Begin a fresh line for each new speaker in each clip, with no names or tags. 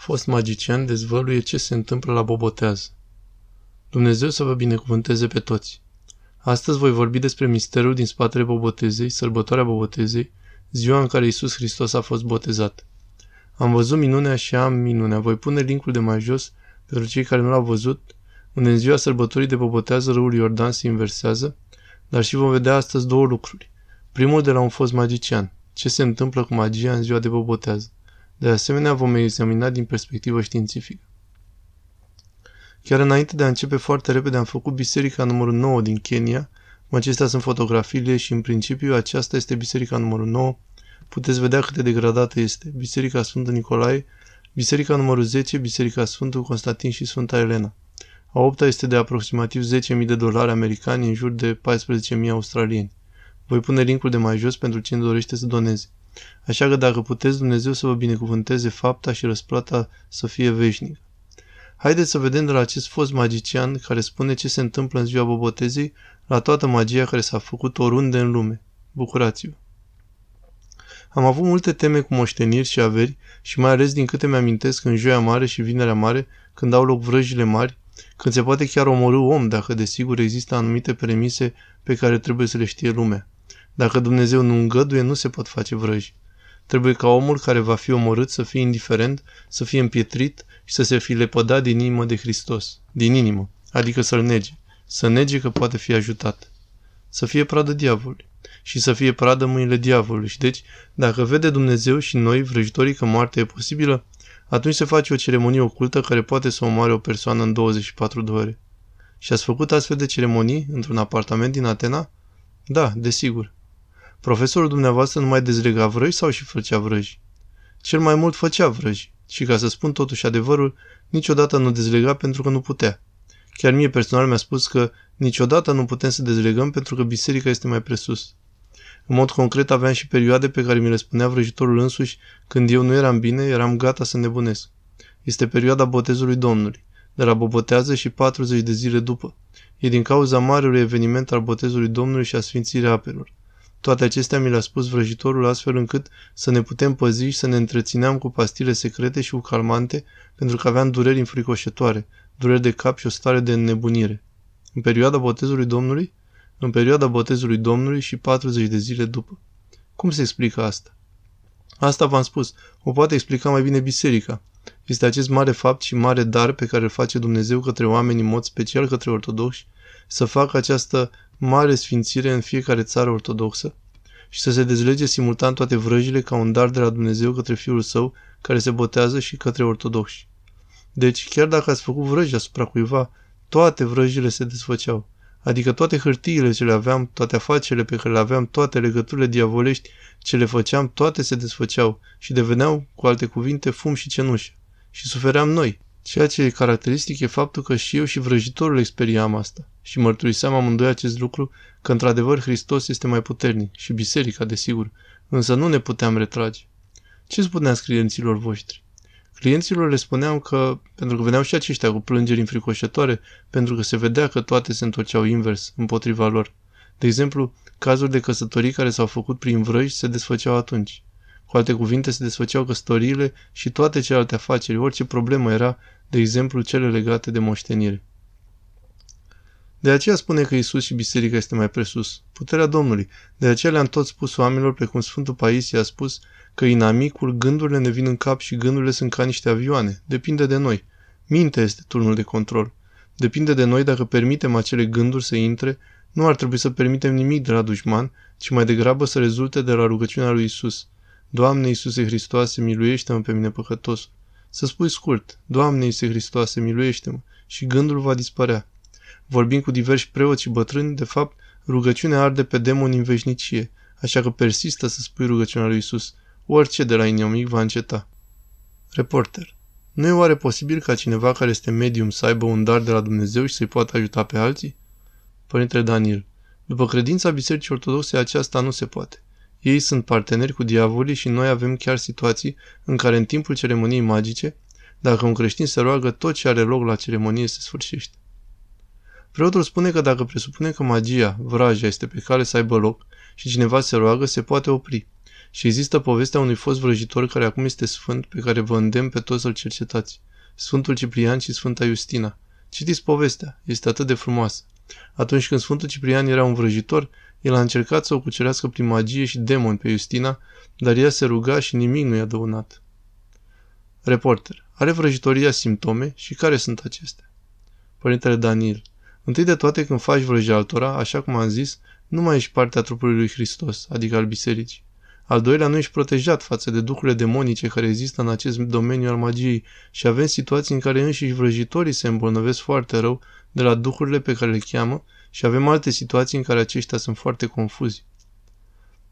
Fost magician dezvăluie ce se întâmplă la boboteaz. Dumnezeu să vă binecuvânteze pe toți. Astăzi voi vorbi despre misterul din spatele bobotezei, sărbătoarea bobotezei, ziua în care Isus Hristos a fost botezat. Am văzut minunea și am minunea. Voi pune linkul de mai jos pentru cei care nu l-au văzut, unde în ziua sărbătorii de bobotează râul Iordan se inversează, dar și vom vedea astăzi două lucruri. Primul de la un fost magician. Ce se întâmplă cu magia în ziua de bobotează. De asemenea, vom examina din perspectivă științifică. Chiar înainte de a începe foarte repede, am făcut biserica numărul 9 din Kenya. Acestea sunt fotografiile și, în principiu, aceasta este biserica numărul 9. Puteți vedea cât de degradată este. Biserica Sfântul Nicolae, biserica numărul 10, biserica Sfântul Constantin și Sfânta Elena. A opta este de aproximativ 10.000 de dolari americani, în jur de 14.000 australieni. Voi pune linkul de mai jos pentru cine dorește să doneze. Așa că dacă puteți, Dumnezeu să vă binecuvânteze fapta și răsplata să fie veșnică. Haideți să vedem de la acest fost magician care spune ce se întâmplă în ziua bobotezei la toată magia care s-a făcut oriunde în lume. Bucurați-vă! Am avut multe teme cu moșteniri și averi și mai ales din câte mi-amintesc în Joia Mare și Vinerea Mare, când au loc vrăjile mari, când se poate chiar omorâ om dacă desigur există anumite premise pe care trebuie să le știe lumea. Dacă Dumnezeu nu îngăduie, nu se pot face vrăji. Trebuie ca omul care va fi omorât să fie indiferent, să fie împietrit și să se fi lepădat din inimă de Hristos. Din inimă. Adică să-l nege. Să nege că poate fi ajutat. Să fie pradă diavolului. Și să fie pradă mâinile diavolului. Și deci, dacă vede Dumnezeu și noi, vrăjitorii, că moartea e posibilă, atunci se face o ceremonie ocultă care poate să omoare o persoană în 24 de ore. Și ați făcut astfel de ceremonii într-un apartament din Atena? Da, desigur. Profesorul dumneavoastră nu mai dezlega vrăji sau și făcea vrăji? Cel mai mult făcea vrăji și ca să spun totuși adevărul, niciodată nu dezlega pentru că nu putea. Chiar mie personal mi-a spus că niciodată nu putem să dezlegăm pentru că biserica este mai presus. În mod concret aveam și perioade pe care mi le spunea vrăjitorul însuși când eu nu eram bine, eram gata să nebunesc. Este perioada botezului Domnului, de la bobotează și 40 de zile după. E din cauza marelui eveniment al botezului Domnului și a sfințirii apelor. Toate acestea mi le-a spus vrăjitorul astfel încât să ne putem păzi și să ne întrețineam cu pastile secrete și cu calmante pentru că aveam dureri înfricoșătoare, dureri de cap și o stare de înnebunire. În perioada botezului Domnului? În perioada botezului Domnului și 40 de zile după. Cum se explică asta? Asta v-am spus, o poate explica mai bine biserica. Este acest mare fapt și mare dar pe care îl face Dumnezeu către oameni în mod special către ortodoxi, să facă această mare sfințire în fiecare țară ortodoxă și să se dezlege simultan toate vrăjile ca un dar de la Dumnezeu către Fiul Său care se botează și către ortodoxi. Deci, chiar dacă ați făcut vrăji asupra cuiva, toate vrăjile se desfăceau. Adică toate hârtiile ce le aveam, toate afacerile pe care le aveam, toate legăturile diavolești ce le făceam, toate se desfăceau și deveneau, cu alte cuvinte, fum și cenușă. Și sufeream noi, Ceea ce e caracteristic e faptul că și eu și vrăjitorul experiam asta și mărturiseam amândoi acest lucru că într-adevăr Hristos este mai puternic și biserica, desigur, însă nu ne puteam retrage. Ce spuneați clienților voștri? Clienților le spuneam că, pentru că veneau și aceștia cu plângeri înfricoșătoare, pentru că se vedea că toate se întorceau invers, împotriva lor. De exemplu, cazuri de căsătorii care s-au făcut prin vrăji se desfăceau atunci. Cu alte cuvinte, se desfăceau căsătoriile și toate celelalte afaceri, orice problemă era, de exemplu cele legate de moștenire. De aceea spune că Isus și biserica este mai presus. Puterea Domnului. De aceea le-am tot spus oamenilor, precum Sfântul Paisie a spus, că inamicul, gândurile ne vin în cap și gândurile sunt ca niște avioane. Depinde de noi. Mintea este turnul de control. Depinde de noi dacă permitem acele gânduri să intre, nu ar trebui să permitem nimic de la dușman, ci mai degrabă să rezulte de la rugăciunea lui Isus. Doamne Iisuse Hristoase, miluiește-mă pe mine păcătos. Să spui scurt, Doamne Iisuse Hristoase, miluiește-mă și gândul va dispărea. Vorbim cu diversi preoți și bătrâni, de fapt, rugăciunea arde pe demoni în veșnicie, așa că persistă să spui rugăciunea lui Isus. Orice de la inimic va înceta. Reporter. Nu e oare posibil ca cineva care este medium să aibă un dar de la Dumnezeu și să-i poată ajuta pe alții? Părinte Daniel. După credința Bisericii Ortodoxe, aceasta nu se poate. Ei sunt parteneri cu diavolii și noi avem chiar situații în care în timpul ceremoniei magice, dacă un creștin se roagă, tot ce are loc la ceremonie se sfârșește. Preotul spune că dacă presupune că magia, vraja, este pe cale să aibă loc și cineva se roagă, se poate opri. Și există povestea unui fost vrăjitor care acum este sfânt, pe care vă îndemn pe toți să-l cercetați. Sfântul Ciprian și Sfânta Justina. Citiți povestea, este atât de frumoasă. Atunci când Sfântul Ciprian era un vrăjitor, el a încercat să o cucerească prin magie și demoni pe Justina, dar ea se ruga și nimic nu i-a dăunat. Reporter. Are vrăjitoria simptome și care sunt acestea? Părintele Daniel. Întâi de toate când faci vrăji altora, așa cum am zis, nu mai ești partea trupului lui Hristos, adică al bisericii. Al doilea, nu ești protejat față de duhurile demonice care există în acest domeniu al magiei și avem situații în care înșiși vrăjitorii se îmbolnăvesc foarte rău de la duhurile pe care le cheamă și avem alte situații în care aceștia sunt foarte confuzi.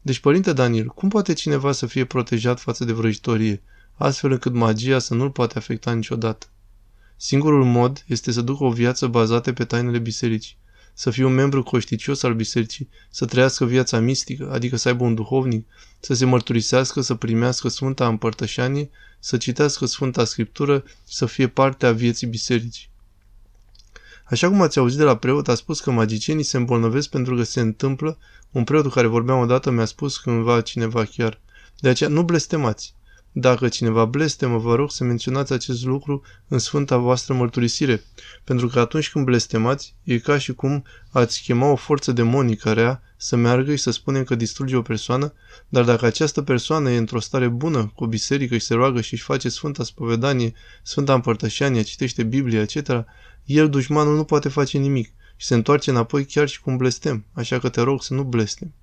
Deci, părinte Daniel, cum poate cineva să fie protejat față de vrăjitorie, astfel încât magia să nu-l poate afecta niciodată? Singurul mod este să ducă o viață bazată pe tainele bisericii, să fie un membru coșticios al bisericii, să trăiască viața mistică, adică să aibă un duhovnic, să se mărturisească, să primească Sfânta Împărtășanie, să citească Sfânta Scriptură și să fie parte a vieții bisericii. Așa cum ați auzit de la preot, a spus că magicienii se îmbolnăvesc pentru că se întâmplă, un preot cu care vorbeam odată mi-a spus cândva cineva chiar, de aceea nu blestemați. Dacă cineva blestemă, vă rog să menționați acest lucru în sfânta voastră mărturisire, pentru că atunci când blestemați, e ca și cum ați chema o forță demonică rea să meargă și să spunem că distruge o persoană, dar dacă această persoană e într-o stare bună, cu o biserică și se roagă și își face Sfânta Spovedanie, Sfânta Împărtășanie, citește Biblia, etc., el, dușmanul, nu poate face nimic și se întoarce înapoi chiar și cu un blestem, așa că te rog să nu blestem.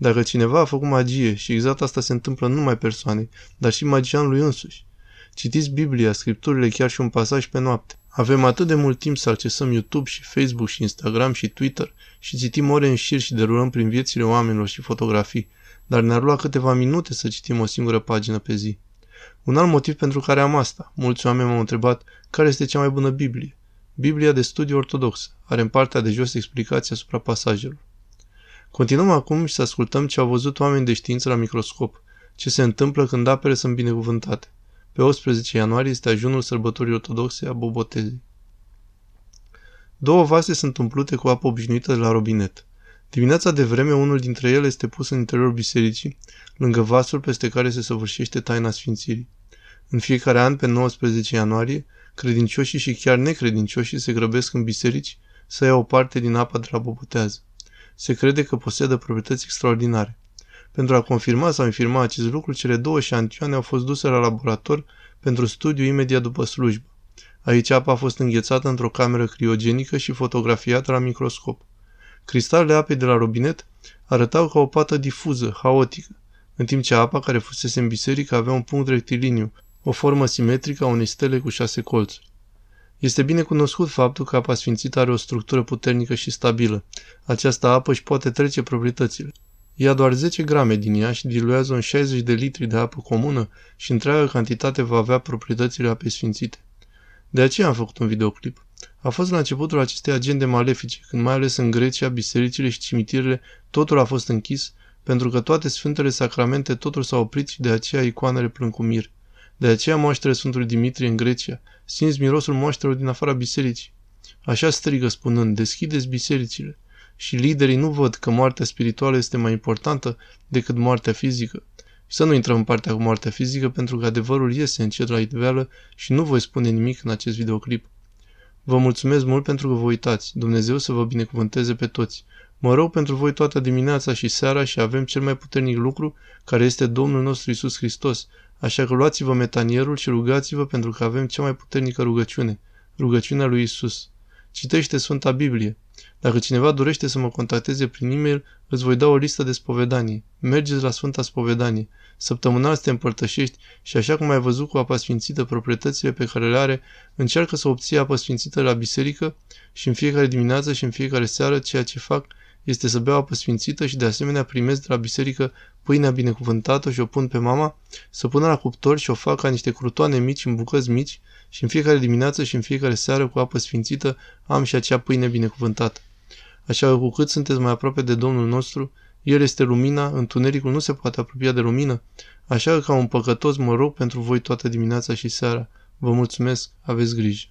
Dacă cineva a făcut magie și exact asta se întâmplă nu numai persoanei, dar și magianului însuși. Citiți Biblia, scripturile, chiar și un pasaj pe noapte. Avem atât de mult timp să accesăm YouTube și Facebook și Instagram și Twitter și citim ore în șir și derulăm prin viețile oamenilor și fotografii, dar ne-ar lua câteva minute să citim o singură pagină pe zi. Un alt motiv pentru care am asta. Mulți oameni m-au întrebat care este cea mai bună Biblie. Biblia de studiu ortodox are în partea de jos explicații asupra pasajelor. Continuăm acum și să ascultăm ce au văzut oameni de știință la microscop, ce se întâmplă când apele sunt binecuvântate. Pe 18 ianuarie este ajunul sărbătorii ortodoxe a Bobotezei. Două vase sunt umplute cu apă obișnuită de la robinet. Dimineața de vreme, unul dintre ele este pus în interiorul bisericii, lângă vasul peste care se săvârșește taina sfințirii. În fiecare an, pe 19 ianuarie, credincioșii și chiar necredincioșii se grăbesc în biserici să ia o parte din apa de la bobotează se crede că posedă proprietăți extraordinare. Pentru a confirma sau infirma acest lucru, cele două șantioane au fost duse la laborator pentru studiu imediat după slujbă. Aici apa a fost înghețată într-o cameră criogenică și fotografiată la microscop. Cristalele apei de la robinet arătau ca o pată difuză, haotică, în timp ce apa care fusese în biserică avea un punct rectiliniu, o formă simetrică a unei stele cu șase colțuri. Este bine cunoscut faptul că apa sfințită are o structură puternică și stabilă. Această apă își poate trece proprietățile. Ia doar 10 grame din ea și diluează în 60 de litri de apă comună și întreaga cantitate va avea proprietățile apei sfințite. De aceea am făcut un videoclip. A fost la începutul acestei agende malefice, când mai ales în Grecia, bisericile și cimitirele, totul a fost închis, pentru că toate sfântele sacramente totul s-au oprit și de aceea icoanele plâng cu mir. De aceea moaștele Sfântului Dimitrie în Grecia, simți mirosul moaștelor din afara bisericii. Așa strigă spunând, deschideți bisericile. Și liderii nu văd că moartea spirituală este mai importantă decât moartea fizică. Și să nu intrăm în partea cu moartea fizică, pentru că adevărul iese încet la iveală și nu voi spune nimic în acest videoclip. Vă mulțumesc mult pentru că vă uitați. Dumnezeu să vă binecuvânteze pe toți. Mă rog pentru voi toată dimineața și seara și avem cel mai puternic lucru, care este Domnul nostru Isus Hristos, Așa că luați-vă metanierul și rugați-vă pentru că avem cea mai puternică rugăciune, rugăciunea lui Isus. Citește Sfânta Biblie. Dacă cineva dorește să mă contacteze prin e-mail, îți voi da o listă de spovedanie. Mergeți la Sfânta Spovedanie. Săptămânal să te împărtășești și așa cum ai văzut cu apa sfințită proprietățile pe care le are, încearcă să obții apă sfințită la biserică și în fiecare dimineață și în fiecare seară ceea ce fac este să beau apă sfințită și de asemenea primesc de la biserică pâinea binecuvântată și o pun pe mama, să pună la cuptor și o fac ca niște crutoane mici în bucăți mici și în fiecare dimineață și în fiecare seară cu apă sfințită am și acea pâine binecuvântată. Așa că cu cât sunteți mai aproape de Domnul nostru, El este lumina, întunericul nu se poate apropia de lumină, așa că ca un păcătos mă rog pentru voi toată dimineața și seara. Vă mulțumesc, aveți grijă.